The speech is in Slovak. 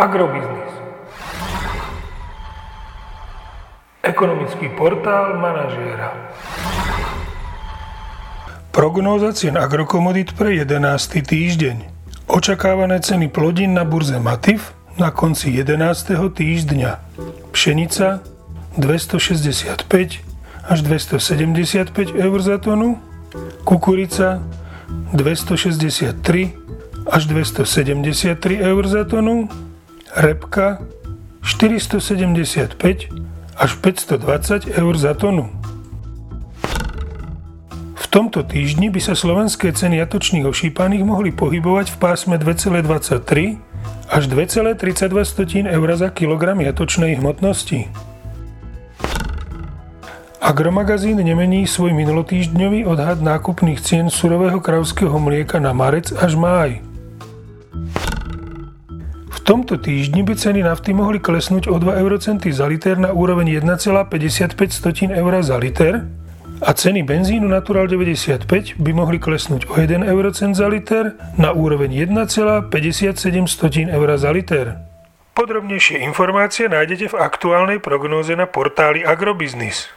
Agrobiznis. Ekonomický portál manažéra. Prognóza cien agrokomodit pre 11. týždeň. Očakávané ceny plodín na burze Matif na konci 11. týždňa. Pšenica 265 až 275 eur za tonu, kukurica 263 až 273 eur za tonu, repka 475 až 520 eur za tonu. V tomto týždni by sa slovenské ceny jatočných ošípaných mohli pohybovať v pásme 2,23 až 2,32 eur za kilogram jatočnej hmotnosti. Agromagazín nemení svoj minulotýždňový odhad nákupných cien surového kravského mlieka na marec až máj. Tomto týždni by ceny nafty mohli klesnúť o 2 eurocenty za liter na úroveň 1,55 eur za liter a ceny benzínu Natural 95 by mohli klesnúť o 1 eurocent za liter na úroveň 1,57 eur za liter. Podrobnejšie informácie nájdete v aktuálnej prognóze na portáli Agrobiznis.